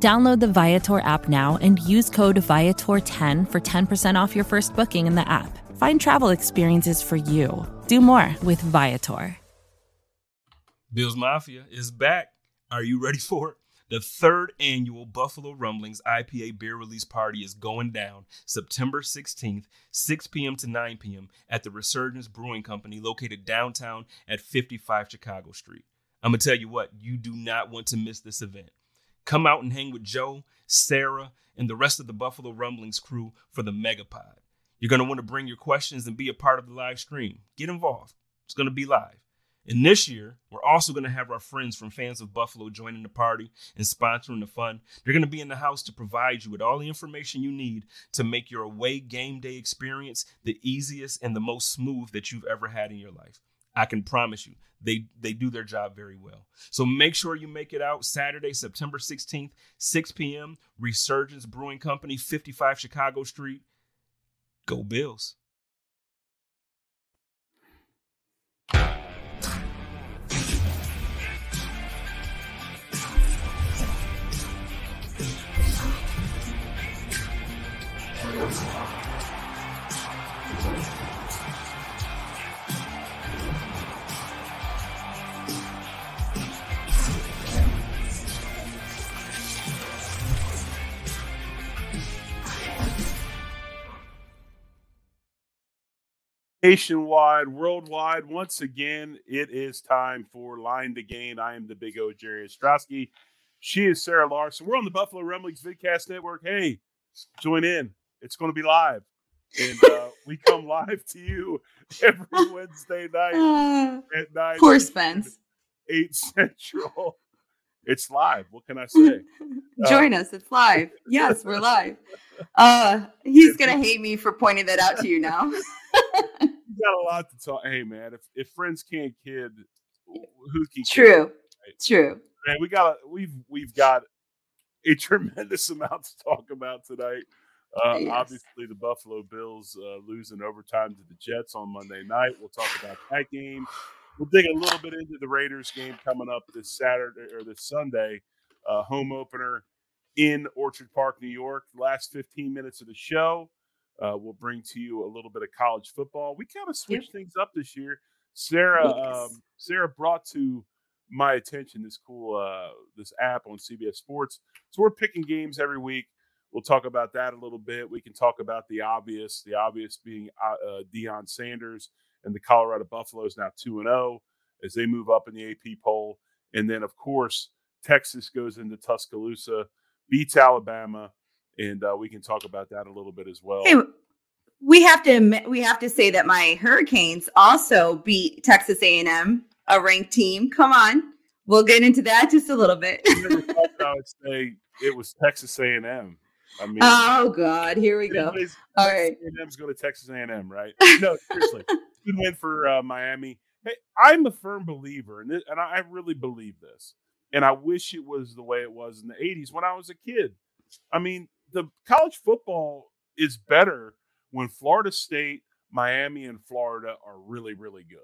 Download the Viator app now and use code Viator10 for 10% off your first booking in the app. Find travel experiences for you. Do more with Viator. Bills Mafia is back. Are you ready for it? The third annual Buffalo Rumblings IPA beer release party is going down September 16th, 6 p.m. to 9 p.m. at the Resurgence Brewing Company located downtown at 55 Chicago Street. I'm going to tell you what, you do not want to miss this event. Come out and hang with Joe, Sara, and the rest of the Buffalo Rumblings crew for the Megapod. You're going to want to bring your questions and be a part of the live stream. Get involved. It's going to be live. And this year, we're also going to have our friends from Fans of Buffalo joining the party and sponsoring the fun. They're going to be in the house to provide you with all the information you need to make your away game day experience the easiest and the most smooth that you've ever had in your life. I can promise you, they they do their job very well. So make sure you make it out Saturday, September 16th, 6 p.m. Resurgence Brewing Company, 55 Chicago Street. Go Bills. Nationwide, worldwide. Once again, it is time for Line to Gain. I am the big O, Jerry Ostroski. She is Sara Larson. We're on the Buffalo Rumblings Vidcast Network. Hey, join in. It's going to be live. And uh, we come live to you every Wednesday night at 9. Poor Spence. 8 Central. It's live. What can I say? Join uh, us. It's live. Yes, we're live. Uh, he's gonna hate me for pointing that out to you now. you got a lot to talk. Hey, man, if, if friends can't kid, who can? True. Kid, right? True. Man, we got we've we've got a tremendous amount to talk about tonight. Uh, yes. Obviously, the Buffalo Bills uh, losing overtime to the Jets on Monday night. We'll talk about that game. We'll dig a little bit into the Raiders game coming up this Saturday or this Sunday, uh, home opener in Orchard Park, New York. The last 15 minutes of the show, uh, we'll bring to you a little bit of college football. We kind of switched yep. things up this year. Sara, yes. um, Sara brought to my attention this cool uh, this app on CBS Sports. So we're picking games every week. We'll talk about that a little bit. We can talk about the obvious, the obvious being uh, uh Deion Sanders and the Colorado Buffaloes now two and zero oh as they move up in the AP poll. And then, of course, Texas goes into Tuscaloosa, beats Alabama, and uh, we can talk about that a little bit as well. Hey, we have to we have to say that my Hurricanes also beat Texas A&M, a ranked team. Come on, we'll get into that just a little bit. I would say it was Texas A&M. I mean, oh God, here we go. All right, A&M's going to Texas A&M, right? No, seriously, good win for uh, Miami. Hey, I'm a firm believer, and and I really believe this, and I wish it was the way it was in the '80s when I was a kid. I mean, the college football is better when Florida State, Miami, and Florida are really, really good.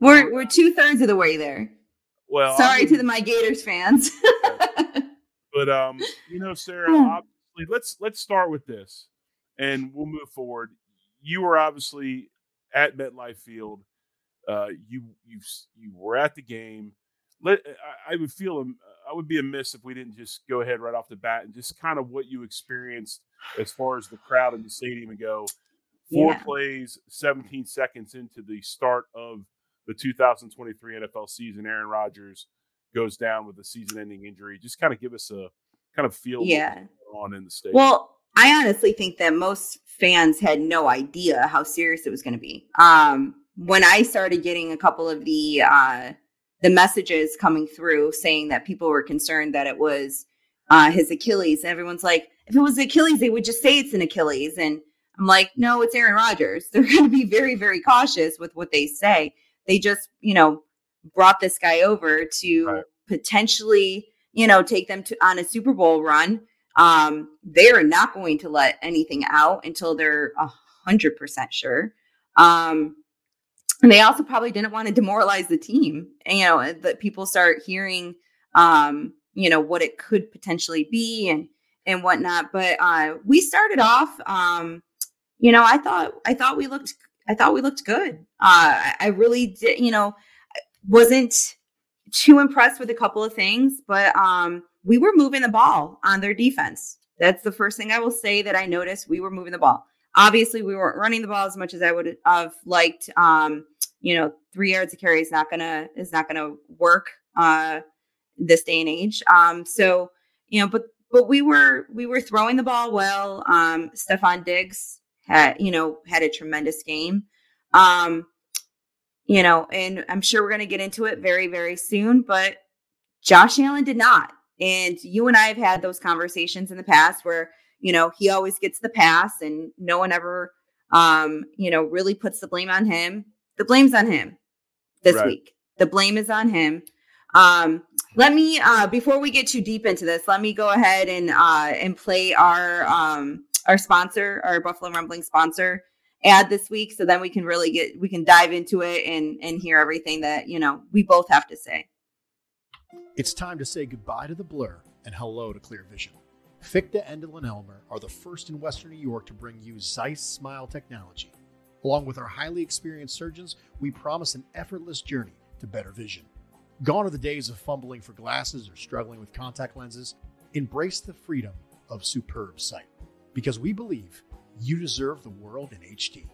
We're we're two thirds of the way there. Well, sorry to the my Gators fans. but um, you know, Sara. Obviously, let's let's start with this, and we'll move forward. You were obviously at MetLife Field. Uh, you you you were at the game. Let I, I would feel I would be amiss if we didn't just go ahead right off the bat and just kind of what you experienced as far as the crowd in the stadium and go. Four yeah. plays, 17 seconds into the start of the 2023 NFL season, Aaron Rodgers goes down with a season-ending injury. Just kind of give us a kind of feel yeah. on in the state. Well, I honestly think that most fans had no idea how serious it was going to be. Um, when I started getting a couple of the uh, the messages coming through saying that people were concerned that it was uh, his Achilles, everyone's like, if it was Achilles, they would just say it's an Achilles. And I'm like, no, it's Aaron Rodgers. They're going to be very, very cautious with what they say. They just, you know, brought this guy over to right. potentially, you know, take them to on a Super Bowl run. Um, they're not going to let anything out until they're a hundred percent sure. Um, and they also probably didn't want to demoralize the team. You know, that people start hearing, um, you know, what it could potentially be and and whatnot. But uh, we started off, um, you know, I thought I thought we looked I thought we looked good. Uh, I really did, you know, wasn't too impressed with a couple of things, but um, we were moving the ball on their defense. That's the first thing I will say that I noticed. We were moving the ball. Obviously, we weren't running the ball as much as I would have liked. Um, you know, three yards of carry is not gonna is not gonna work uh, this day and age. Um, so you know, but but we were we were throwing the ball well. Um, Stefon Diggs had you know had a tremendous game. Um, you know, and I'm sure we're going to get into it very very soon. But Josh Allen did not, and you and I have had those conversations in the past where you know he always gets the pass, and no one ever um, you know really puts the blame on him. The blame's on him this right. week. The blame is on him. Um, let me uh, before we get too deep into this, let me go ahead and uh, and play our um, our sponsor, our Buffalo Rumbling sponsor ad this week, so then we can really get we can dive into it and and hear everything that you know we both have to say. It's time to say goodbye to the blur and hello to clear vision. Endl and Elmer are the first in Western New York to bring you Zeiss Smile technology. Along with our highly experienced surgeons, we promise an effortless journey to better vision. Gone are the days of fumbling for glasses or struggling with contact lenses. Embrace the freedom of superb sight because we believe you deserve the world in HD.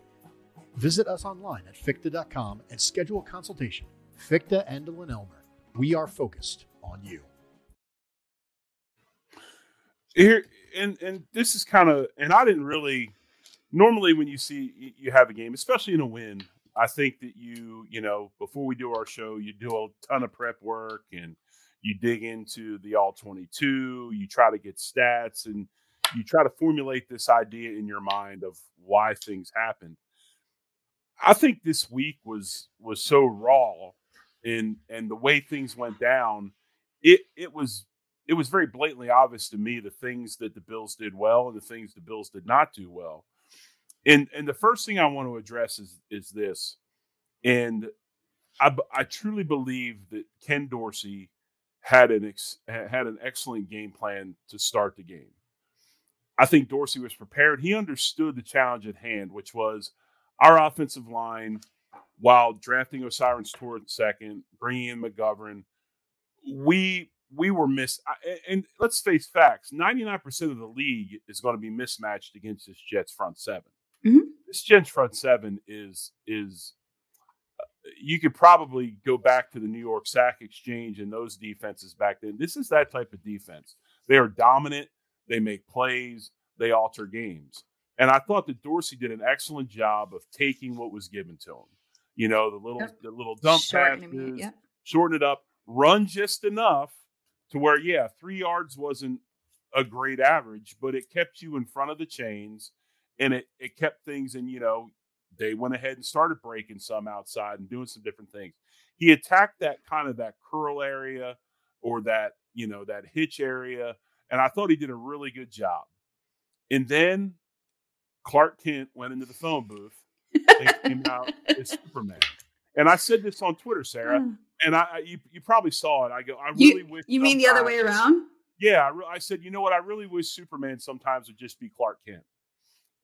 Visit us online at fichte.com and schedule a consultation. Endl, and Elmer. We are focused on you. Here and and this is kind of and I didn't really normally when you see you have a game, especially in a win, I think that you, you know, before we do our show, you do a ton of prep work and you dig into the all 22, you try to get stats and you try to formulate this idea in your mind of why things happen. I think this week was was so raw and and the way things went down, it it was it was very blatantly obvious to me the things that the Bills did well and the things the Bills did not do well. And and the first thing I want to address is is this, and I I truly believe that Ken Dorsey had an ex, had an excellent game plan to start the game. I think Dorsey was prepared. He understood the challenge at hand, which was our offensive line, while drafting O'Cyrus Torrence second, bringing in McGovern, we we were missed. And let's face facts: ninety nine percent of the league is going to be mismatched against this Jets front seven. Mm-hmm. This Jets front seven is is uh, you could probably go back to the New York Sack Exchange and those defenses back then. This is that type of defense. They are dominant. They make plays. They alter games. And I thought that Dorsey did an excellent job of taking what was given to him. You know, the little yep. the little dump passes, yep. shorten it up, run just enough to where, yeah, three yards wasn't a great average, but it kept you in front of the chains and it it kept things and you know they went ahead and started breaking some outside and doing some different things he attacked that kind of that curl area or that you know that hitch area and i thought he did a really good job and then clark kent went into the phone booth and came out as superman and i said this on twitter sara hmm. and i you, you probably saw it i go i really you, wish you mean the other way around yeah I, re- I said you know what i really wish superman sometimes would just be clark kent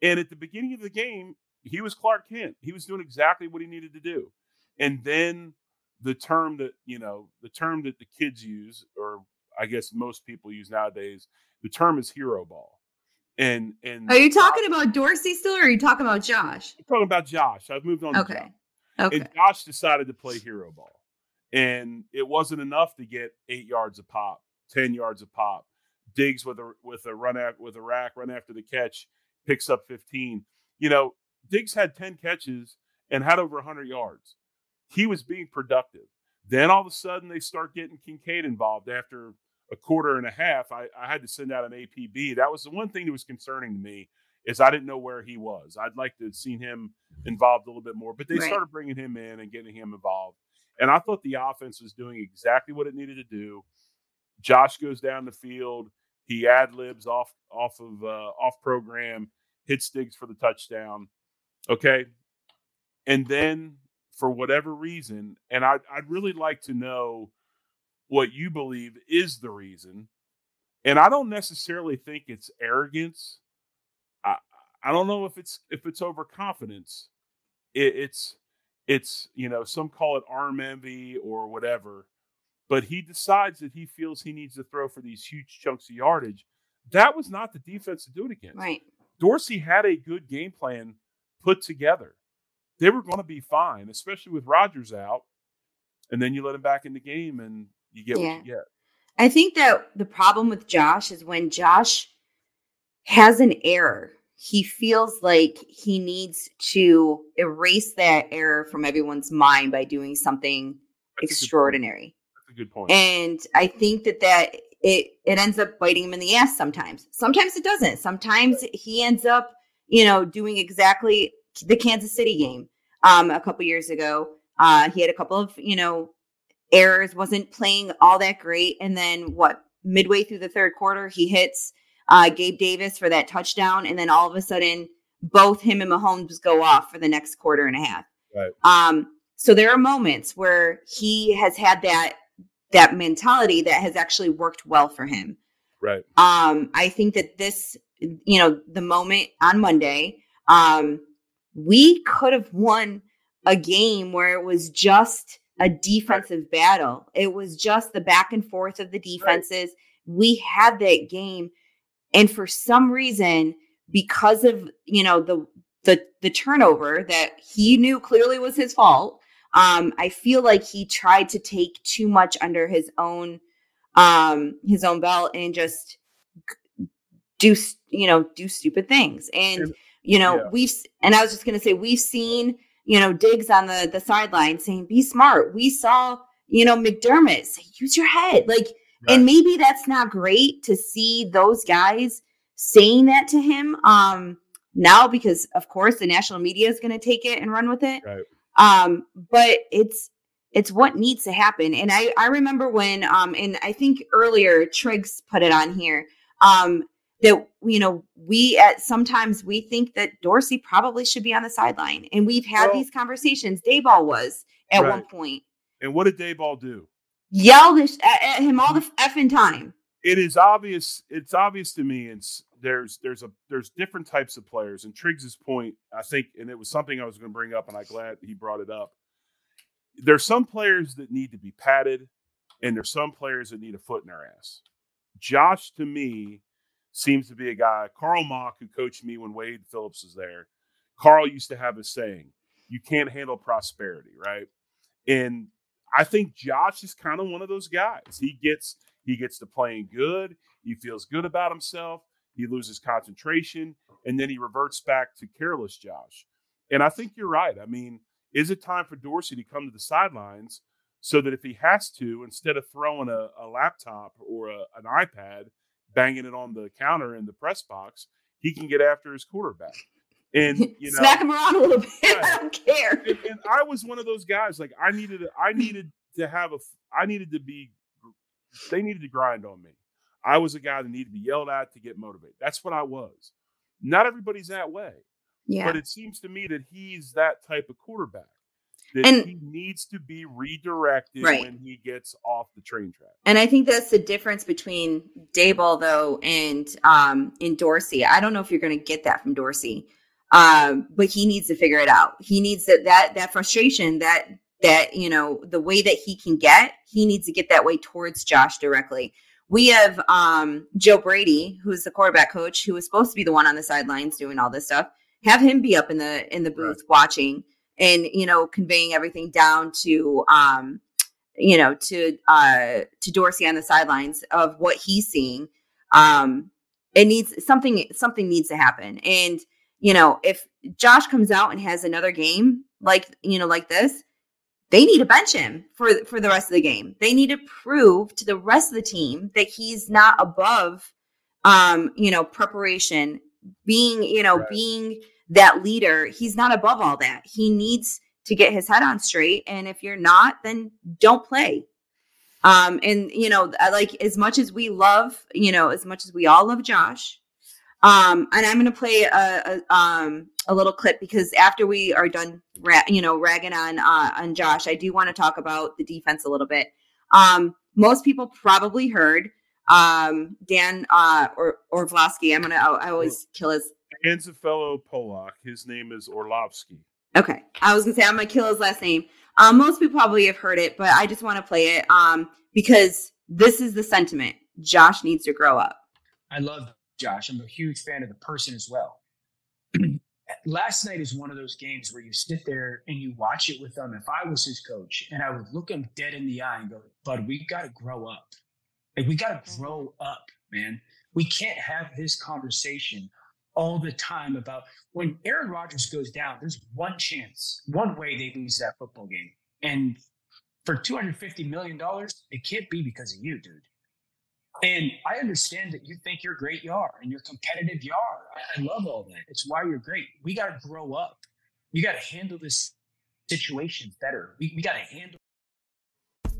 and at the beginning of the game, he was Clark Kent. He was doing exactly what he needed to do. And then the term that, you know, the term that the kids use, or I guess most people use nowadays, the term is hero ball. And and are you talking about Dorsey still, or are you talking about Josh? I'm talking about Josh. I've moved on. Okay. Okay. And Josh decided to play hero ball, and it wasn't enough to get eight yards of pop, ten yards of pop. Diggs with a with a run at with a rack, run after the catch, picks up 15. You know, Diggs had 10 catches and had over 100 yards. He was being productive. Then all of a sudden they start getting Kincaid involved after a quarter and a half, I, I had to send out an APB. That was the one thing that was concerning to me is I didn't know where he was. I'd like to have seen him involved a little bit more, but they right. started bringing him in and getting him involved. And I thought the offense was doing exactly what it needed to do. Josh goes down the field. He ad libs off off of uh, off program, hits Diggs for the touchdown. Okay, and then for whatever reason, and I, I'd really like to know what you believe is the reason. And I don't necessarily think it's arrogance. I I don't know if it's if it's overconfidence. It, it's it's you know some call it arm envy or whatever but he decides that he feels he needs to throw for these huge chunks of yardage. That was not the defense to do it against. Right. Dorsey had a good game plan put together. They were going to be fine, especially with Rodgers out. And then you let him back in the game and you get yeah. what you get. I think that the problem with Josh is when Josh has an error, he feels like he needs to erase that error from everyone's mind by doing something extraordinary. That's a good point. And I think that that it it ends up biting him in the ass sometimes. Sometimes it doesn't. Sometimes he ends up, you know, doing exactly the Kansas City game um, a couple years ago. Uh, he had a couple of, you know, errors, wasn't playing all that great, and then what? Midway through the third quarter, he hits uh, Gabe Davis for that touchdown, and then all of a sudden, both him and Mahomes go off for the next quarter and a half. Right. Um, so there are moments where he has had that that mentality that has actually worked well for him. Right. Um, I think that this, you know, the moment on Monday, um, we could have won a game where it was just a defensive battle. It was just the back and forth of the defenses. Right. We had that game. And for some reason, because of, you know, the the the turnover that he knew clearly was his fault, um, I feel like he tried to take too much under his own um his own belt and just do you know do stupid things and you know yeah. we've and i was just going to say we've seen you know diggs on the the sideline saying be smart we saw you know mcdermott say use your head like right. and maybe that's not great to see those guys saying that to him um now because of course the national media is going to take it and run with it right. Um, but it's it's what needs to happen. And I I remember when um and I think earlier Triggs put it on here um that you know we at sometimes we think that Dorsey probably should be on the sideline, and we've had well, these conversations. Daboll was at right. one point. And what did Daboll do? Yelled at, at him all the effing time. It is obvious. It's obvious to me, and there's there's a there's different types of players. And Triggs's point, I think, and it was something I was going to bring up, and I'm glad he brought it up. There's some players that need to be padded, and there's some players that need a foot in their ass. Josh, to me, seems to be a guy. Carl Mauck, who coached me when Wade Phillips was there, Carl used to have a saying: "You can't handle prosperity, right?" And I think Josh is kind of one of those guys. He gets he gets to playing good. He feels good about himself. He loses concentration, and then he reverts back to careless Josh. And I think you're right. I mean, is it time for Dorsey to come to the sidelines so that if he has to, instead of throwing a, a laptop or a, an iPad, banging it on the counter in the press box, he can get after his quarterback? and you know, smack him around a little bit. Right. I don't care. And, and, I was one of those guys. Like I needed, I needed to have a, I needed to be. They needed to grind on me. I was a guy that needed to be yelled at to get motivated. That's what I was. Not everybody's that way. Yeah. But it seems to me that he's that type of quarterback. That and, he needs to be redirected right. when he gets off the train track. And I think that's the difference between Daboll though and um in Dorsey. I don't know if you're gonna get that from Dorsey. Um, but he needs to figure it out. He needs that that that frustration, that that you know, the way that he can get, he needs to get that way towards Josh directly we have um, Joe Brady, who's the quarterback coach, who was supposed to be the one on the sidelines doing all this stuff. Have him be up in the in the booth right. watching and you know conveying everything down to um, you know to uh, to Dorsey on the sidelines of what he's seeing. Um, it needs something. Something needs to happen, and you know if Josh comes out and has another game like you know like this, they need to bench him for for the rest of the game. They need to prove to the rest of the team that he's not above um, you know, preparation, being, you know, right. being that leader. He's not above all that. He needs to get his head on straight and if you're not, then don't play. Um and you know, like as much as we love, you know, as much as we all love Josh, um, and I'm going to play a, a, um, a little clip because after we are done, ra- you know, ragging on uh, on Josh, I do want to talk about the defense a little bit. Um, most people probably heard um, Dan uh, or Orlovsky. I'm gonna. I always kill his. Dan's a fellow Polak. His name is Orlovsky. Okay, I was gonna say I'm gonna kill his last name. Um, most people probably have heard it, but I just want to play it um, because this is the sentiment. Josh needs to grow up. I love Josh. I'm a huge fan of the person as well. Last night is one of those games where you sit there and you watch it with them. If I was his coach and I would look him dead in the eye and go, Bud, we got to grow up. Like, we got to grow up, man. We can't have this conversation all the time about when Aaron Rodgers goes down, there's one chance, one way they lose that football game. And for $250 million, it can't be because of you, dude. And I understand that you think you're great, you are, and you're competitive, you are. I, I love all that. It's why you're great. We got to grow up. We got to handle this situation better. We, we got to handle.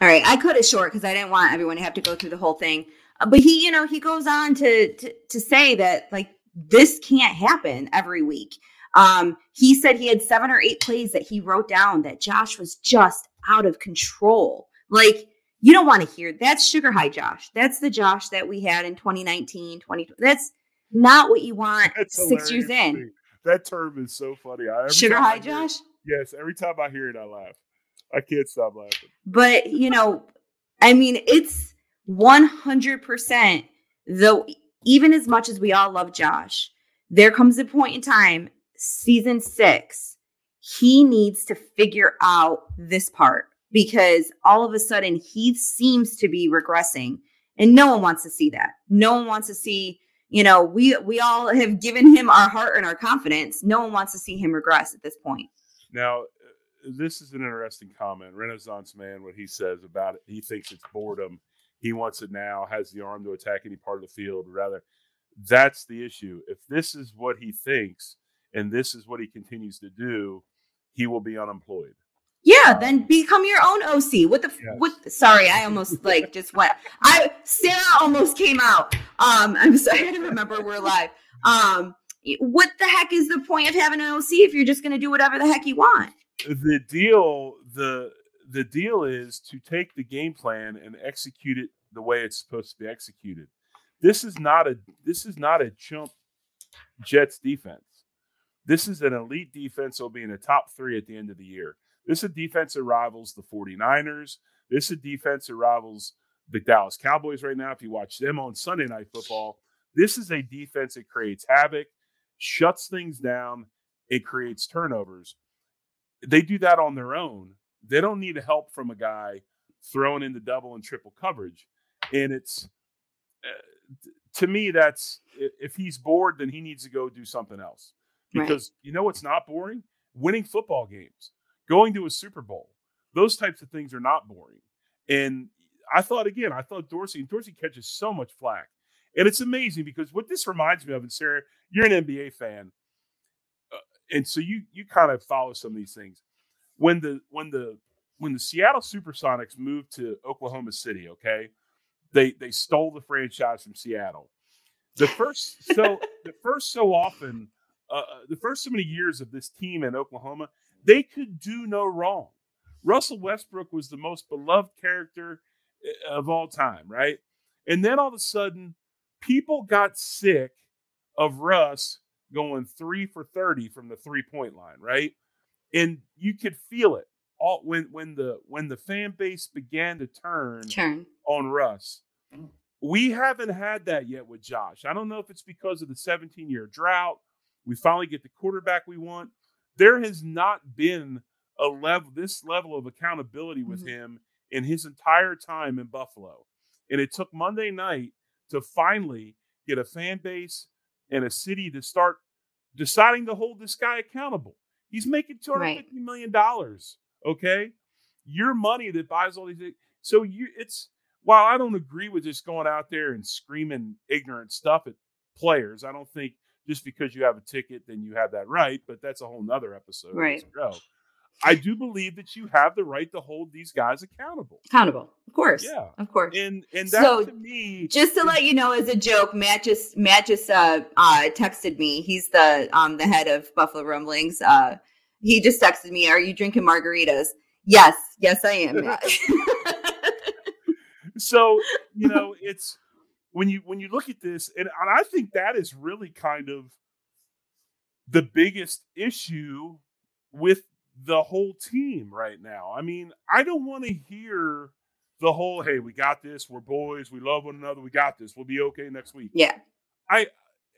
All right, I cut it short because I didn't want everyone to have to go through the whole thing. Uh, but he, you know, he goes on to, to to say that like this can't happen every week. Um, he said he had seven or eight plays that he wrote down that Josh was just out of control. Like you don't want to hear that's sugar high Josh. That's the Josh that we had in 2019, 20. That's not what you want that's six years in. That term is so funny. I, sugar high Josh. yes, every time I hear it, I laugh. I can't stop laughing. But you know, I mean, it's one hundred percent. Though, even as much as we all love Josh, there comes a point in time, season six, he needs to figure out this part because all of a sudden he seems to be regressing, and no one wants to see that. No one wants to see. You know, we we all have given him our heart and our confidence. No one wants to see him regress at this point. Now, this is an interesting comment. Renaissance man, what he says about it, he thinks it's boredom. He wants it now, has the arm to attack any part of the field. Rather, that's the issue. If this is what he thinks and this is what he continues to do, he will be unemployed. Yeah, then become your own OC. What the yes. what sorry, I almost like just went I Sarah almost came out. Um I'm sorry, I don't remember we're live. Um what the heck is the point of having an OC if you're just gonna do whatever the heck you want? The deal the the deal is to take the game plan and execute it the way it's supposed to be executed. This is not a this is not a chump Jets defense. This is an elite defense that'll be in the top three at the end of the year. This is a defense that rivals the 49ers. This is a defense that rivals the Dallas Cowboys right now. If you watch them on Sunday Night Football, this is a defense that creates havoc, shuts things down, it creates turnovers they do that on their own. They don't need help from a guy throwing in the double and triple coverage. And it's uh, to me that's if he's bored, then he needs to go do something else. Because right. you know what's not boring? Winning football games, going to a Super Bowl. Those types of things are not boring. And I thought again, I thought Dorsey and Dorsey catches so much flack. And it's amazing because what this reminds me of, and Sara, you're an NBA fan, and so you you kind of follow some of these things. When the when the when the Seattle SuperSonics moved to Oklahoma City, okay, they they stole the franchise from Seattle. The first so the first so often, uh, uh, the first so many years of this team in Oklahoma, they could do no wrong. Russell Westbrook was the most beloved character eh, of all time, right? And then all of a sudden, people got sick of Russ going three for 30 from the three point line, right? And you could feel it all when when the when the fan base began to turn, turn. on Russ. We haven't had that yet with Josh. I don't know if it's because of the 17 year drought. We finally get the quarterback we want. There has not been a level this level of accountability with mm-hmm. him in his entire time in Buffalo. And it took Monday night to finally get a fan base and a city to start deciding to hold this guy accountable. He's making two hundred fifty right. million dollars. Okay, your money that buys all these. Things. So you, it's while I don't agree with just going out there and screaming ignorant stuff at players. I don't think just because you have a ticket then you have that right. But that's a whole nother episode. Right. I do believe that you have the right to hold these guys accountable. Accountable, of course. Yeah, of course. And and that so, to me, just to let you know, as a joke, Matt just Matt just uh, uh, texted me. He's the um the head of Buffalo Rumblings. Uh, he just texted me, "Are you drinking margaritas?" Yes, yes, I am. so you know, it's when you when you look at this, and, and I think that is really kind of the biggest issue with the whole team right now. I mean, I don't want to hear the whole hey, we got this, we're boys, we love one another, we got this, we'll be okay next week. Yeah. I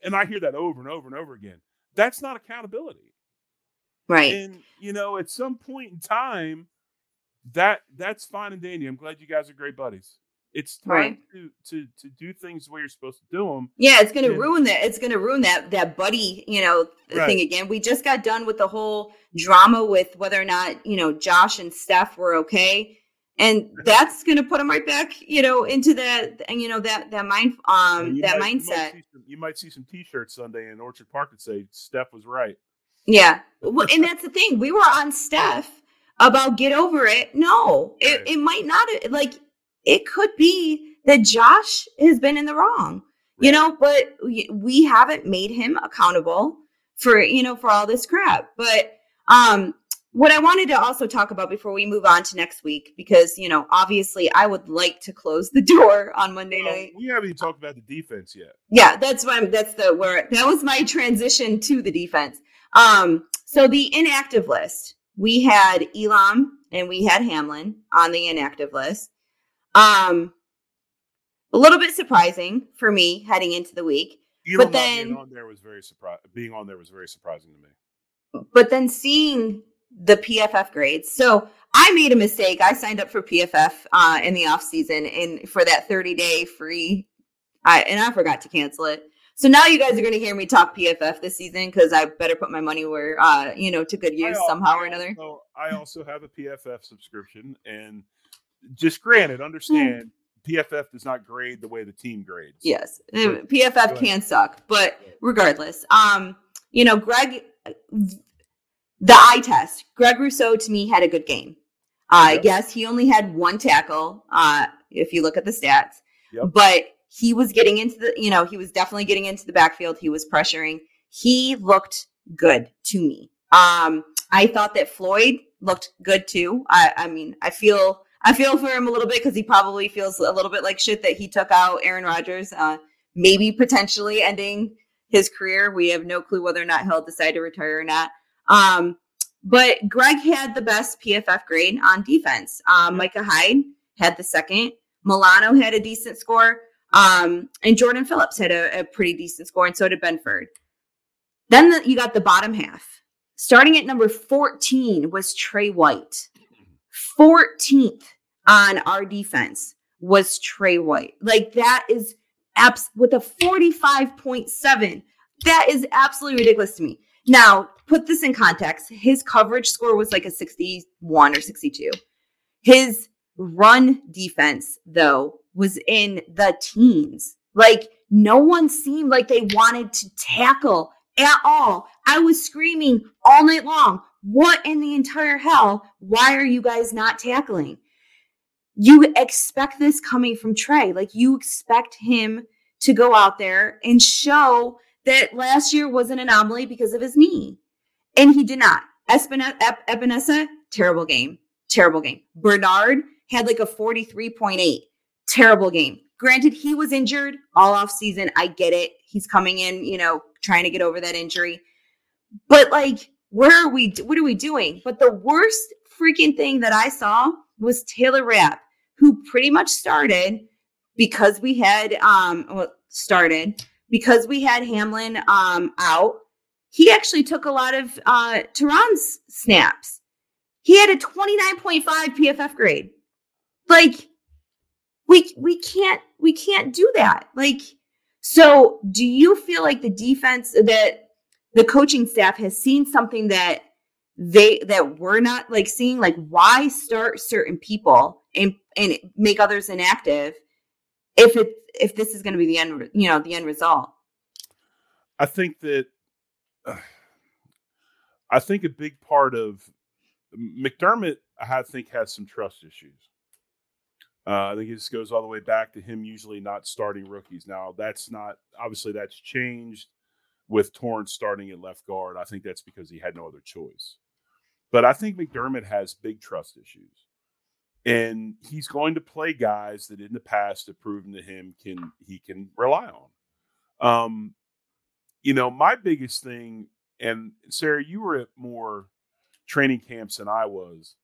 and I hear that over and over and over again. That's not accountability. Right. And you know, at some point in time, that that's fine and dandy. I'm glad you guys are great buddies. It's time right. to to to do things the way you're supposed to do them. Yeah, it's going to ruin that. It's going to ruin that that buddy, you know, right. thing again. We just got done with the whole drama with whether or not you know Josh and Steph were okay, and that's going to put them right back, you know, into that and you know that that mind um that might, mindset. You might, some, you might see some T-shirts Sunday in Orchard Park that say Steph was right. Yeah, well, and that's the thing. We were on Steph about get over it. No, it, it might not like it could be that Josh has been in the wrong, you know, but we, we haven't made him accountable for, you know, for all this crap. But um what I wanted to also talk about before we move on to next week, because you know, obviously, I would like to close the door on Monday well, night. We haven't even talked about the defense yet. Yeah, that's what I'm. That's the where that was my transition to the defense. Um, so the inactive list, we had Elam and we had Hamlin on the inactive list. Um, a little bit surprising for me heading into the week. Elam but then being on there was very surprising. Being on there was very surprising to me. But then seeing the PFF grades, so I made a mistake. I signed up for PFF uh, in the off season and for that 30 day free, I and I forgot to cancel it. So now you guys are going to hear me talk PFF this season because I better put my money where, uh, you know, to good use somehow or another. Also, I also have a PFF subscription, and just granted, understand PFF does not grade the way the team grades. Yes, but, PFF can suck, but regardless, um, you know, Greg, the eye test. Greg Rousseau to me had a good game. Uh, yep. Yes, he only had one tackle. Uh, if you look at the stats, yep. but he was getting into the, you know, he was definitely getting into the backfield. He was pressuring. He looked good to me. Um, I thought that Floyd looked good too. I, I mean, I feel I feel for him a little bit because he probably feels a little bit like shit that he took out Aaron Rodgers, uh, maybe potentially ending his career. We have no clue whether or not he'll decide to retire or not. Um, but Greg had the best PFF grade on defense. Um, Micah Hyde had the second. Milano had a decent score. Um, and Jordan Phillips had a, a, pretty decent score, and so did Benford. Then the, you got the bottom half. Starting at number 14 was Tre White. 14th on our defense was Tre White. Like that is abs with a 45.7. That is absolutely ridiculous to me. Now, put this in context. His coverage score was like a 61 or 62. His run defense, though, was in the teens. Like no one seemed like they wanted to tackle at all. I was screaming all night long. What in the entire hell? Why are you guys not tackling? You expect this coming from Tre. Like you expect him to go out there and show that last year was an anomaly because of his knee. And he did not. Epenesa, terrible game. Terrible game. Bernard had like a 43.8. Terrible game. Granted, he was injured all off season. I get it. He's coming in, you know, trying to get over that injury. But like, where are we? What are we doing? But the worst freaking thing that I saw was Taylor Rapp, who pretty much started because we had um started because we had Hamlin um out. He actually took a lot of uh Taron's snaps. He had a 29.5 PFF grade. Like we we can't we can't do that. Like so do you feel like the defense that the coaching staff has seen something that they that we're not like seeing like why start certain people and and make others inactive if it if this is going to be the end you know the end result i think that i think a big part of mcdermott i think has some trust issues uh, I think this goes all the way back to him usually not starting rookies. Now that's not obviously that's changed with Torrence starting at left guard. I think that's because he had no other choice. But I think McDermott has big trust issues. And he's going to play guys that in the past have proven to him can he can rely on. Um, you know, my biggest thing, and Sara, you were at more training camps than I was,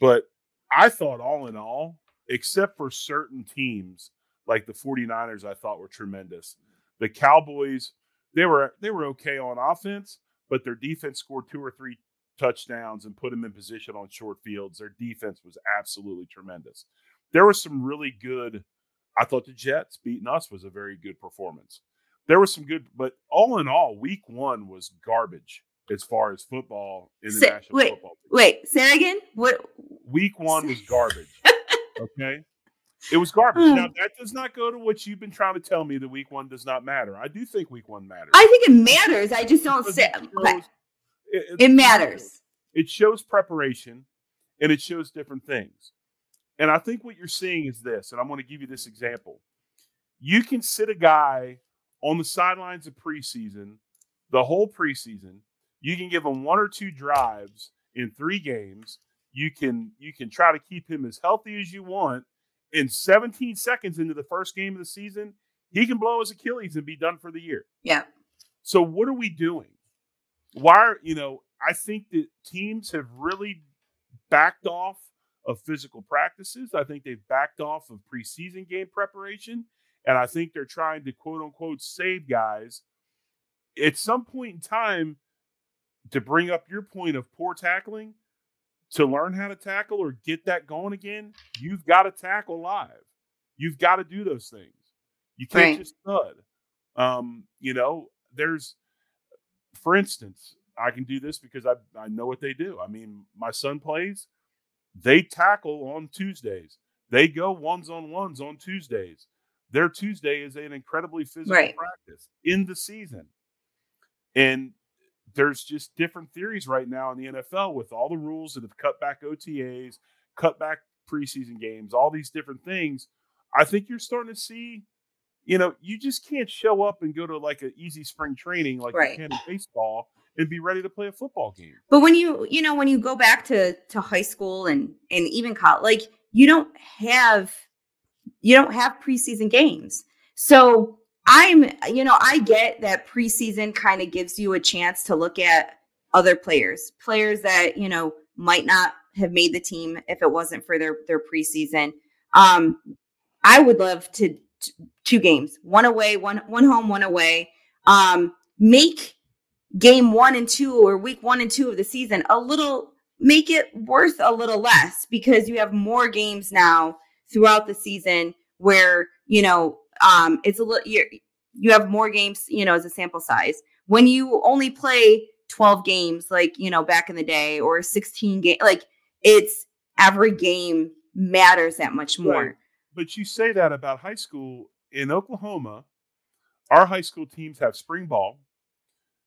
but I thought all in all, except for certain teams like the 49ers I thought were tremendous. The Cowboys, they were they were okay on offense, but their defense scored two or three touchdowns and put them in position on short fields. Their defense was absolutely tremendous. There was some really good I thought the Jets beating us was a very good performance. There was some good, but all in all, week one was garbage as far as football in the say, national wait, football. Team. Wait, say again. What? Week one was garbage. Okay. It was garbage. Hmm. now that does not go to what you've been trying to tell me that week one does not matter. I do think week one matters. I think it matters. I just don't say. it it- It matters. It shows preparation and it shows different things. And I think what you're seeing is this, and I'm going to give you this example. You can sit a guy on the sidelines of preseason, the whole preseason. You can give him one or two drives in three games. You can you can try to keep him as healthy as you want. In 17 seconds into the first game of the season, he can blow his Achilles and be done for the year. Yeah. So what are we doing? Why are you know? I think that teams have really backed off of physical practices. I think they've backed off of preseason game preparation, and I think they're trying to quote unquote save guys. At some point in time, to bring up your point of poor tackling, to learn how to tackle or get that going again, you've got to tackle live. You've got to do those things. You can't Right. just thud. Um, you know, there's, for instance, I can do this because I I know what they do. I mean, my son plays. They tackle on Tuesdays. They go ones on ones on Tuesdays. Their Tuesday is an incredibly physical Right. practice in the season. And there's just different theories right now in the NFL with all the rules that have cut back OTAs, cut back preseason games, all these different things. I think you're starting to see, you know, you just can't show up and go to like an easy spring training like Right. you can in baseball and be ready to play a football game. But when you you know when you go back to to high school and and even college, like you don't have you don't have preseason games. So I'm you know I get that preseason kind of gives you a chance to look at other players, players that you know might not have made the team if it wasn't for their their preseason. Um, I would love to t- two games, one away, one one home, one away. Um, make game one and two or week one and two of the season a little make it worth a little less because you have more games now throughout the season where you know um it's a little you you have more games you know as a sample size when you only play 12 games like you know back in the day or 16 game like it's every game matters that much more Right. But you say that about high school in Oklahoma. our high school teams have spring ball.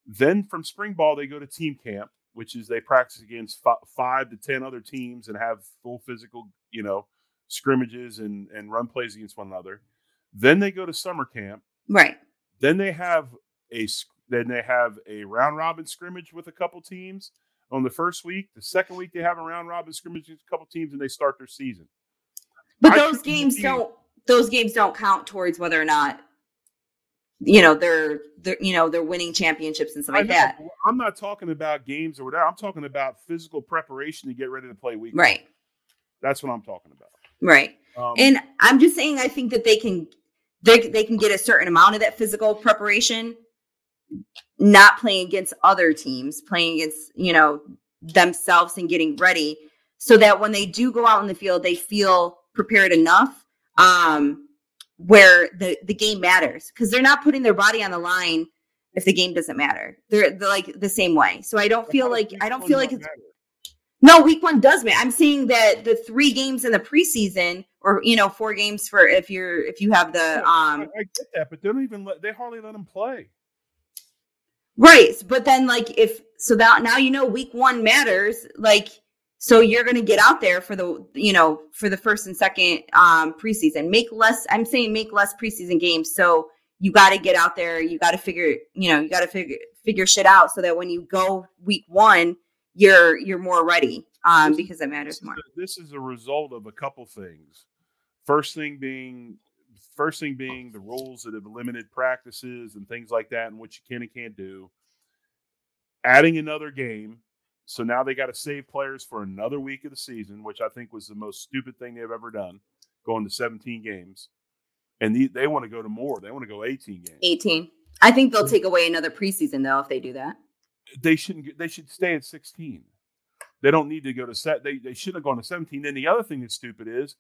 Then from spring ball, they go to team camp, which is they practice against f- five to 10 other teams and have full physical, you know, scrimmages and, and run plays against one another. Then they go to summer camp. Right. Then they have a then they have a round robin scrimmage with a couple teams on the first week. The second week they have a round robin scrimmage with a couple teams and they start their season. But I those games don't those games don't count towards whether or not you know they're they're you know they're winning championships and stuff like that. I'm not talking about games or whatever. I'm talking about physical preparation to get ready to play week. Right. That's what I'm talking about. Right. Um, and I'm just saying I think that they can they they can get a certain amount of that physical preparation not playing against other teams, playing against, you know, themselves and getting ready so that when they do go out in the field they feel prepared enough um where the the game matters because they're not putting their body on the line if the game doesn't matter. They're, they're like the same way. So I don't feel like I don't feel like it's matter. No week one does matter. I'm saying that the three games in the preseason or you know four games for if you're if you have the um I, I get that, but they don't even let they hardly let them play. Right, but then like if so that now you know week one matters like so you're going to get out there for the you know for the first and second um preseason. Make less. I'm saying make less preseason games. So you got to get out there. You got to figure. You know you got to figure figure shit out so that when you go week one, you're you're more ready. Um, because it matters more. This is a result of a couple things. First thing being first thing being the rules that have limited practices and things like that and what you can and can't do. Adding another game so now they got to save players for another week of the season, which I think was the most stupid thing they've ever done, going to 17 games. And the, they want to go to more. They want to go 18 games. 18. I think they'll take away another preseason though if they do that. They shouldn't. They should stay at 16. They don't need to go to set. They they should have gone to 17. Then the other thing that's stupid is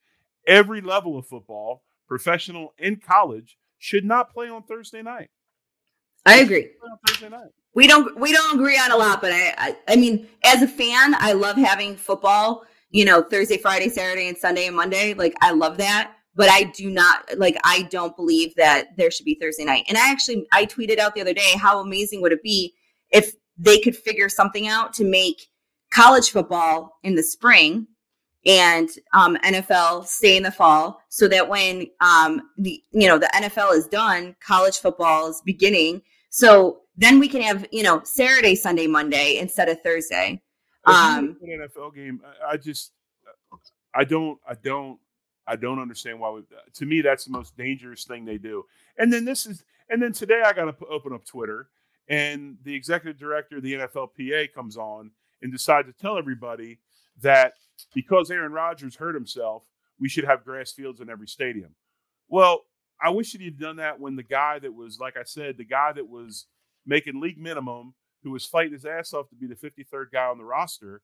every level of football, professional and college, should not play on Thursday night. I agree. Thursday night we don't we don't agree on a lot, but I, I, I mean, as a fan, I love having football. You know, Thursday, Friday, Saturday, and Sunday and Monday. Like I love that, but I do not like. I don't believe that there should be Thursday night. And I actually I tweeted out the other day how amazing would it be if they could figure something out to make college football in the spring and um, NFL stay in the fall, so that when um, the you know the NFL is done, college football is beginning. So then we can have you know Saturday, Sunday, Monday instead of Thursday. Um, an NFL game, I just, I don't, I don't, I don't understand why. We, to me, that's the most dangerous thing they do. And then this is, and then today I got to open up Twitter, and the executive director of the NFLPA comes on and decides to tell everybody that because Aaron Rodgers hurt himself, we should have grass fields in every stadium. Well, I wish that he'd done that when the guy that was, like I said, the guy that was making league minimum, who was fighting his ass off to be the 53rd guy on the roster.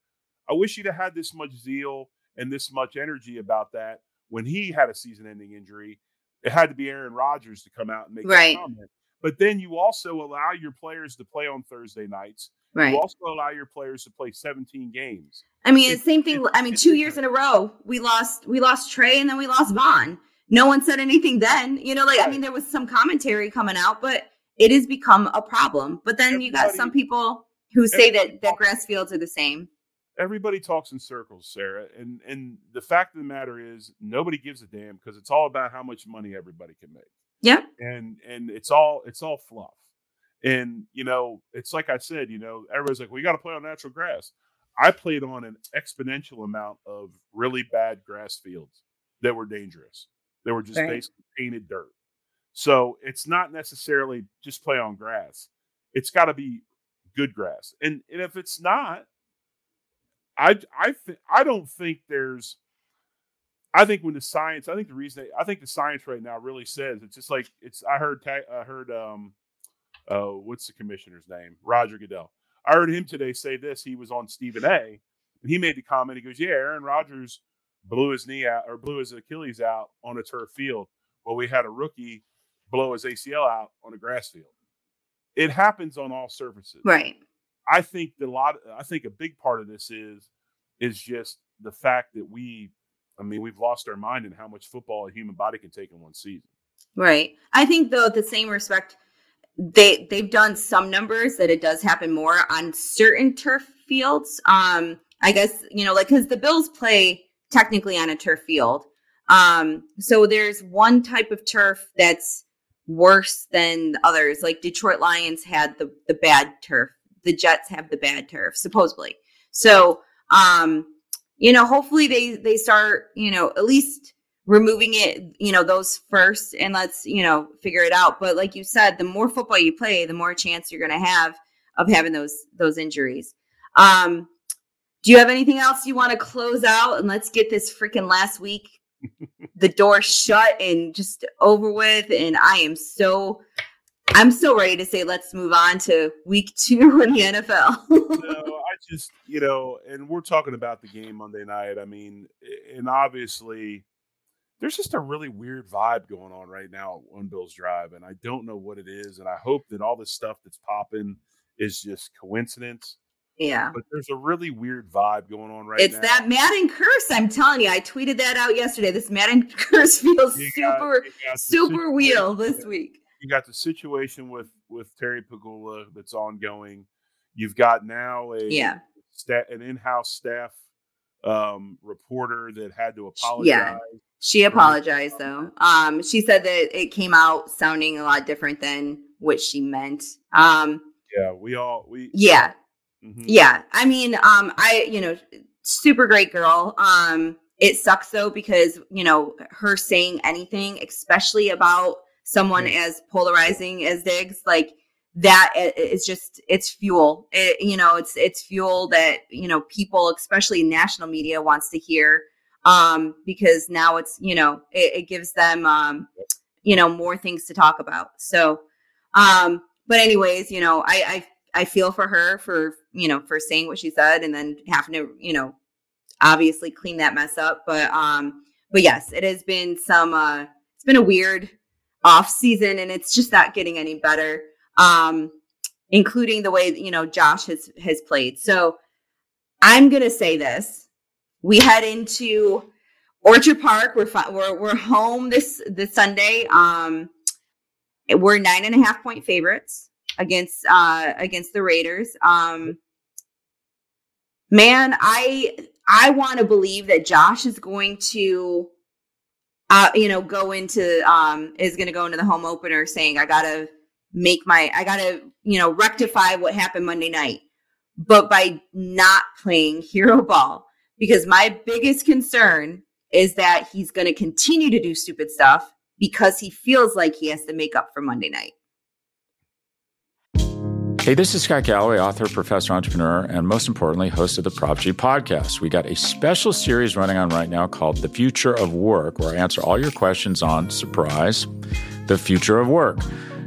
I wish he'd have had this much zeal and this much energy about that when he had a season-ending injury. It had to be Aaron Rodgers to come out and make right. that comment. But then you also allow your players to play on Thursday nights. Right. You also allow your players to play 17 games. I mean, same thing. It, I mean, two years in a row, we lost we lost Tre and then we lost Von. No one said anything then. You know, like I mean, there was some commentary coming out, but it has become a problem. But then everybody, you got some people who say that that grass fields are the same. Everybody talks in circles, Sara, and and the fact of the matter is nobody gives a damn because it's all about how much money everybody can make. Yeah, and and it's all it's all fluff. And you know, it's like I said, you know, everybody's like, "We well, got to play on natural grass." I played on an exponential amount of really bad grass fields that were dangerous. They were just right. basically painted dirt. So it's not necessarily just play on grass. It's got to be good grass. And and if it's not, I I th- I don't think there's I think when the science, I think the reason they, I think the science right now really says it's just like it's. I heard I heard um, uh, what's the commissioner's name? Roger Goodell. I heard him today say this. He was on Stephen A. and he made the comment. He goes, "Yeah, Aaron Rodgers blew his knee out or blew his Achilles out on a turf field. Well, we had a rookie blow his ACL out on a grass field. It happens on all surfaces. Right. I think the lot I think a big part of this is is just the fact that we I mean, we've lost our mind in how much football a human body can take in one season. Right. I think though the same respect they they've done some numbers that it does happen more on certain turf fields. Um, I guess you know, like because the Bills play technically on a turf field. Um, so there's one type of turf that's worse than others. Like Detroit Lions had the the bad turf. The Jets have the bad turf, supposedly. So um, you know, hopefully they they start, you know, at least removing it, you know, those first and let's, you know, figure it out. But like you said, the more football you play, the more chance you're going to have of having those those injuries. Um do you have anything else you want to close out and let's get this freaking last week the door shut and just over with and I am so I'm so ready to say let's move on to week 2 in the NFL. no, just, you know, and we're talking about the game Monday night. I mean, and obviously there's just a really weird vibe going on right now on Bill's Drive, and I don't know what it is. And I hope that all this stuff that's popping is just coincidence. Yeah. But there's a really weird vibe going on right it's now. It's that Madden curse. I'm telling you. I tweeted that out yesterday. This Madden curse feels you super, got, super wheel this week. You got the situation with with Terry Pegula that's ongoing. You've got now a yeah stat, an in-house staff um, reporter that had to apologize. Yeah. She apologized though. Um, she said that it came out sounding a lot different than what she meant. Um, yeah, we all we yeah, mm-hmm. yeah. I mean, um, I you know, super great girl. Um, it sucks though because you know her saying anything, especially about someone mm-hmm. as polarizing as Diggs, like that is just it's fuel. It, you know, it's it's fuel that you know people, especially national media, wants to hear um, because now it's you know it, it gives them um, you know more things to talk about. So, um, but anyways, you know, I, I I feel for her for you know for saying what she said and then having to you know obviously clean that mess up. But um, but yes, it has been some. Uh, it's been a weird off season, and it's just not getting any better. Um, including the way you know Josh has has played. So I'm gonna say this we head into Orchard Park. We're we're we're home this this Sunday. Um, we're nine and a half point favorites against uh against the Raiders. Um, man, I I want to believe that Josh is going to. Uh, you know, go into um is going to go into the home opener saying, "I gotta make my, I gotta, you know, rectify what happened Monday night." But by not playing hero ball, because my biggest concern is that he's to continue to do stupid stuff because he feels like he has to make up for Monday night. Hey, this is Scott Galloway, author, professor, entrepreneur, and most importantly, host of the Prop G podcast. We got a special series running on right now called The Future of Work, where I answer all your questions on surprise, the future of work.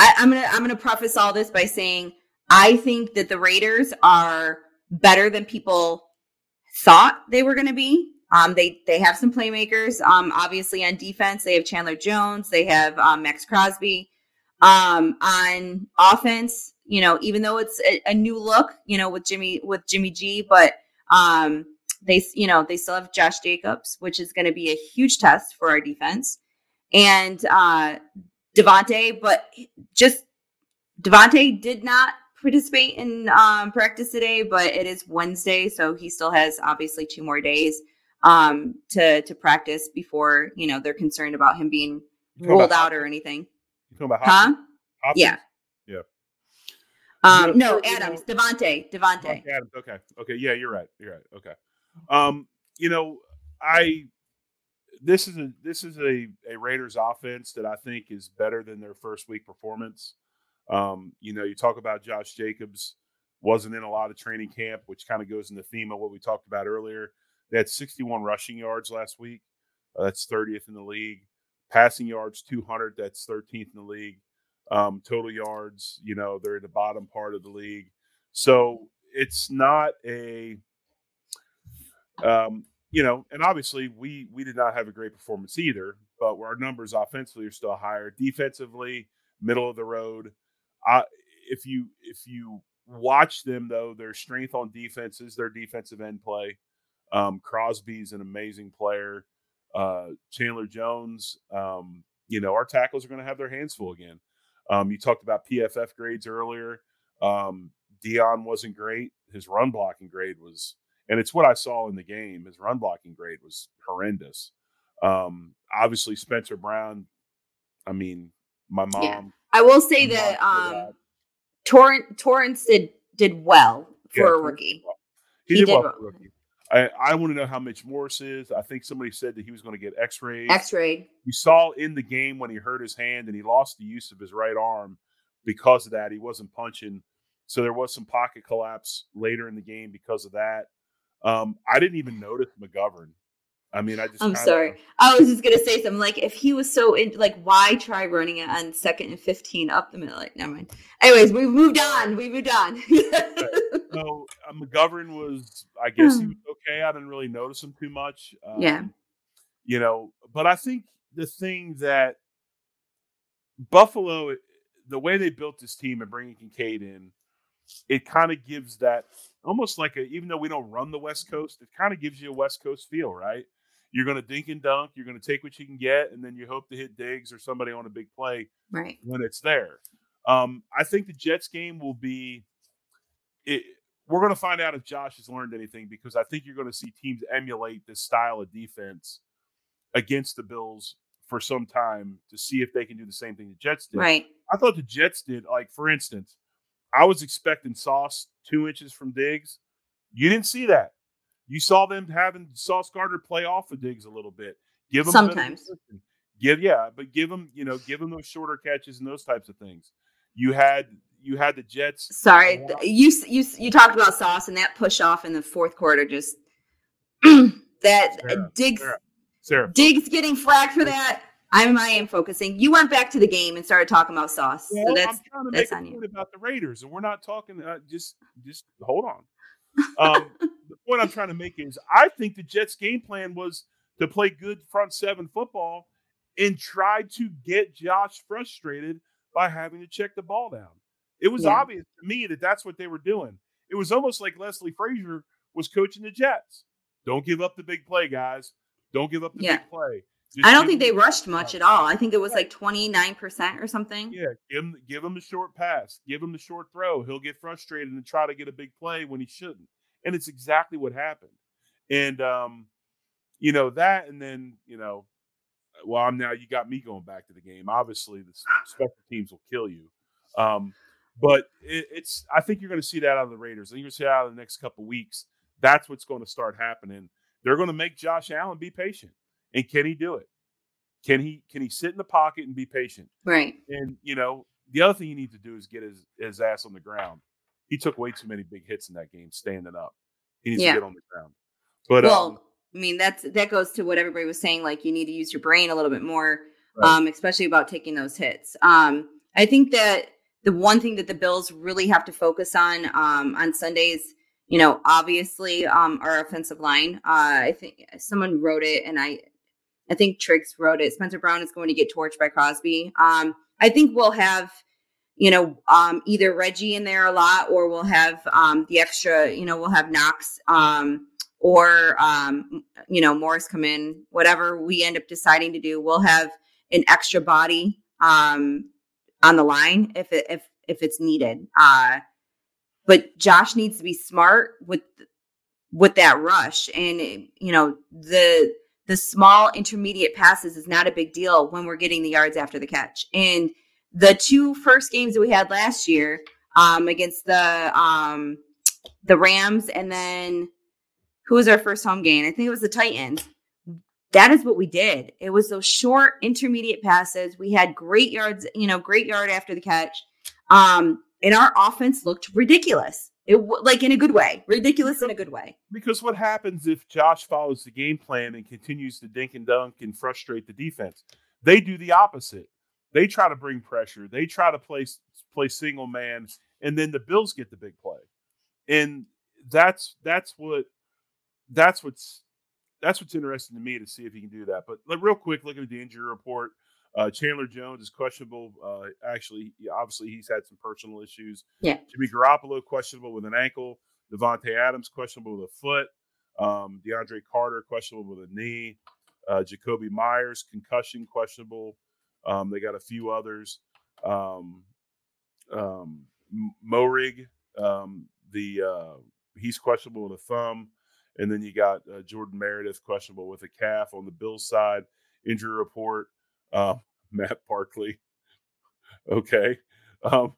I, I'm gonna I'm gonna preface all this by saying I think that the Raiders are better than people thought they were to be. Um, they they have some playmakers. Um, obviously on defense, they have Chandler Jones, they have um, Maxx Crosby. Um, on offense, you know, even though it's a, a, new look, you know, with Jimmy with Jimmy G, but um, they you know they still have Josh Jacobs, which is going to be a huge test for our defense, and uh, Davante. But just Davante did not participate in um, practice today, but it is Wednesday, so he still has obviously two more days um, to to practice before you know they're concerned about him being rolled out or anything. You talking about huh? Hopkins? Yeah. Yeah. Um, no, Adams, Davante, Davante. Adams. Okay. Okay. Yeah, you're right. You're right. Okay. Um, you know, I this is a this is a, a Raiders offense that I think is better than their first week performance. Um, you know, you talk about Josh Jacobs wasn't in a lot of training camp, which kind of goes in the theme of what we talked about earlier. They had 61 rushing yards last week. Uh, that's 30th in the league. Passing yards 200. That's 13th in the league. Um, total yards, you know, they're in the bottom part of the league. So it's not a, um, you know, and obviously we we did not have a great performance either, but our numbers offensively are still higher. Defensively, middle of the road. Uh, if you if you watch them though, their strength on defense is their defensive end play. Um, Crosby's an amazing player. Uh, Chandler Jones, um, you know, our tackles are going to have their hands full again. Um, you talked about PFF grades earlier. Um, Dion wasn't great. His run blocking grade was, and it's what I saw in the game. His run blocking grade was horrendous. Um, obviously, Spencer Brown. I mean, my mom. Yeah. I will say that um, Torrence Torrence did did well for yeah, a rookie. He, he, did, well, well. for a rookie. I, I want to know how Mitch Morse is. I think somebody said that he was going to get X-rays. X-rayed. You saw in the game when he hurt his hand and he lost the use of his right arm because of that. He wasn't punching, so there was some pocket collapse later in the game because of that. Um, I didn't even notice McGovern. I mean, I just. I'm sorry. Of, I was just gonna say something like if he was so in, like, why try running it on second and fifteen up the middle? Like, never mind. Anyways, we've moved on. We moved on. so uh, McGovern was, I guess, he was okay. I didn't really notice him too much. Um, yeah. You know, but I think the thing that Buffalo, the way they built this team and bringing Kincaid in, it kind of gives that almost like a, even though we don't run the West Coast, it kind of gives you a West Coast feel, right? You're going to dink and dunk. You're going to take what you can get, and then you hope to hit Diggs or somebody on a big play right. when it's there. Um, I think the Jets game will be. It, we're going to find out if Josh has learned anything because I think you're going to see teams emulate this style of defense against the Bills for some time to see if they can do the same thing the Jets did. Right. I thought the Jets did. Like for instance, I was expecting Sauce two inches from Diggs. You didn't see that. You saw them having Sauce Gardner play off of Diggs a little bit. Give them sometimes. Give yeah, but give them you know give them those shorter catches and those types of things. You had you had the Jets. Sorry, you you you talked about Sauce and that push off in the fourth quarter. Just that Sara, Diggs Sara, Sara. Diggs getting flagged for that. I'm I am focusing. You went back to the game and started talking about Sauce. Well, so that's I'm trying to that's a point about the Raiders, and we're not talking. Uh, just just hold on. Um, the point I'm trying to make is I think the Jets' game plan was to play good front seven football and try to get Josh frustrated by having to check the ball down. It was yeah. obvious to me that that's what they were doing. It was almost like Leslie Frazier was coaching the Jets. Don't give up the big play, guys. Don't give up the yeah. big play. Just I don't think they rushed much at all. I think it was like 29% or something. Yeah, give him give him the short pass, give him the short throw. He'll get frustrated and try to get a big play when he shouldn't. And it's exactly what happened. And um, you know, that and then, you know, well, I'm now you got me going back to the game. Obviously, the special teams will kill you. Um, but it, it's I think you're going to see that out of the Raiders. I think you're going to see that out of the next couple weeks. That's what's going to start happening. They're going to make Josh Allen be patient. And can he do it? Can he can he sit in the pocket and be patient? Right. And you know, the other thing you need to do is get his, his ass on the ground. He took way too many big hits in that game standing up. He needs yeah. to get on the ground. But well, um, I mean that's that goes to what everybody was saying. Like you need to use your brain a little bit more, right. um, especially about taking those hits. Um, I think that the one thing that the Bills really have to focus on um, on Sundays, you know, obviously um, our offensive line. Uh, I think someone wrote it, and I I think Triggs wrote it. Spencer Brown is going to get torched by Crosby. Um, I think we'll have, you know, um, either Reggie in there a lot, or we'll have um, the extra. You know, we'll have Knox um, or um, you know Morris come in. Whatever we end up deciding to do, we'll have an extra body um, on the line if it, if if it's needed. Uh, but Josh needs to be smart with with that rush, and you know the the small intermediate passes is not a big deal when we're getting the yards after the catch. And the two first games that we had last year um, against the um, the Rams and then who was our first home game? I think it was the Titans. That is what we did. It was those short intermediate passes. We had great yards, you know, great yard after the catch. Um, and our offense looked ridiculous. It like in a good way, ridiculous in a good way. Because what happens if Josh follows the game plan and continues to dink and dunk and frustrate the defense? They do the opposite. They try to bring pressure. They try to play play single man, and then the Bills get the big play. and that's that's what that's what's that's what's interesting to me to see if he can do that. But like, real quick, looking at the injury report, uh, Chandler Jones is questionable. Uh, actually, obviously, he's had some personal issues. Yeah. Jimmy Garoppolo questionable with an ankle. Davante Adams questionable with a foot. Um, DeAndre Carter questionable with a knee. Uh, Jakobi Meyers concussion questionable. Um, they got a few others. Um, um, Moehrig, um, the uh, he's questionable with a thumb, and then you got uh, Jordan Meredith questionable with a calf on the Bills side. Injury report: uh, Matt Barkley. okay, um,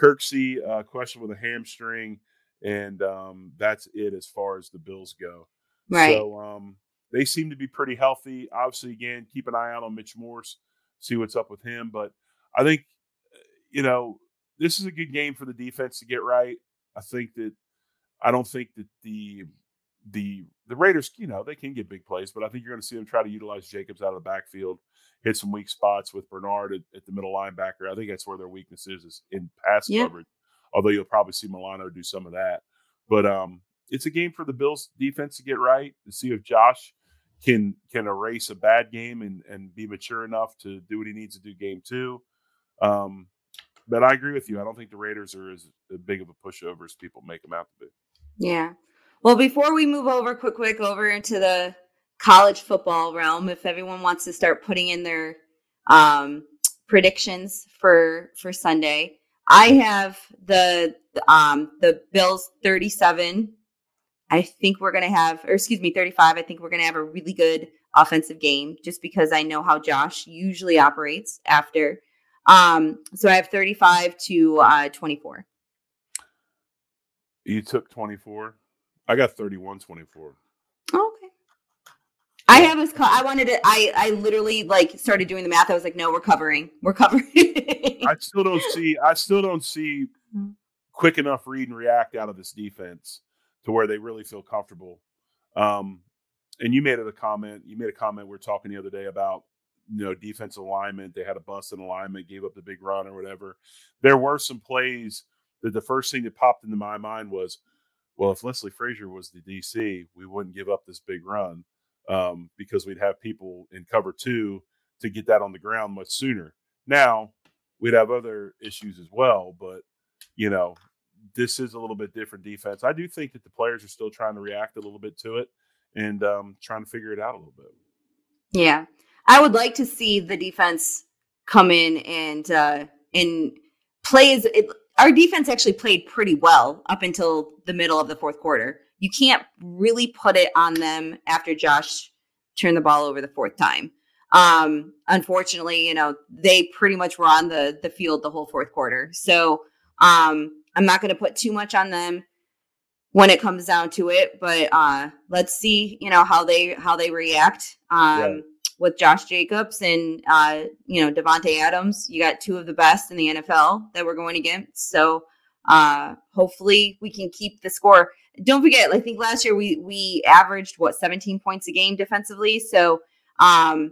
Kirksey uh, questionable with a hamstring, and um, that's it as far as the Bills go. Right. So um, they seem to be pretty healthy. Obviously, again, keep an eye out on Mitch Morse, see what's up with him. But I think, you know, this is a good game for the defense to get right. I think that I don't think that the the the Raiders, you know, they can get big plays, but I think you're going to see them try to utilize Jacobs out of the backfield, hit some weak spots with Bernard at, at the middle linebacker. I think that's where their weakness is, is in pass Yeah. coverage. Although you'll probably see Milano do some of that, but um, it's a game for the Bills defense to get right to see if Josh can can erase a bad game and and be mature enough to do what he needs to do game two. Um, but I agree with you. I don't think the Raiders are as big of a pushover as people make them out to be. Yeah. Well, before we move over, quick, quick, over into the college football realm, if everyone wants to start putting in their um, predictions for for Sunday, I have the um, the Bills thirty seven. I think we're gonna have, or excuse me, thirty five. I think we're gonna have a really good offensive game, just because I know how Josh usually operates after. Um, so I have thirty five to uh, twenty four. You took 24. I got 31 24. Oh, okay. I have us. Co- I wanted to. I I literally like started doing the math. I was like, no, we're covering. We're covering. I still don't see I still don't see quick enough read and react out of this defense to where they really feel comfortable. Um and you made it a comment. You made a comment we were talking the other day about you know defense alignment. They had a bust in alignment, gave up the big run or whatever. There were some plays that the first thing that popped into my mind was, well, if Leslie Frazier was the DC, we wouldn't give up this big run um, because we'd have people in cover two to get that on the ground much sooner. Now we'd have other issues as well, but you know, this is a little bit different defense. I do think that the players are still trying to react a little bit to it and um, trying to figure it out a little bit. yeah, I would like to see the defense come in and uh and play as it, our defense actually played pretty well up until the middle of the fourth quarter. You can't really put it on them after Josh turned the ball over the fourth time. Um, unfortunately, you know, they pretty much were on the the field the whole fourth quarter. So um I'm not gonna put too much on them when it comes down to it, but uh let's see, you know, how they how they react. Um Right. With Josh Jacobs and uh, you know, Davante Adams. You got two of the best in the NFL that we're going against. So uh hopefully we can keep the score. Don't forget, I think last year we we averaged what 17 points a game defensively. So um,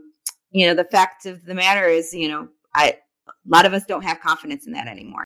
you know, the fact of the matter is, you know, I a lot of us don't have confidence in that anymore.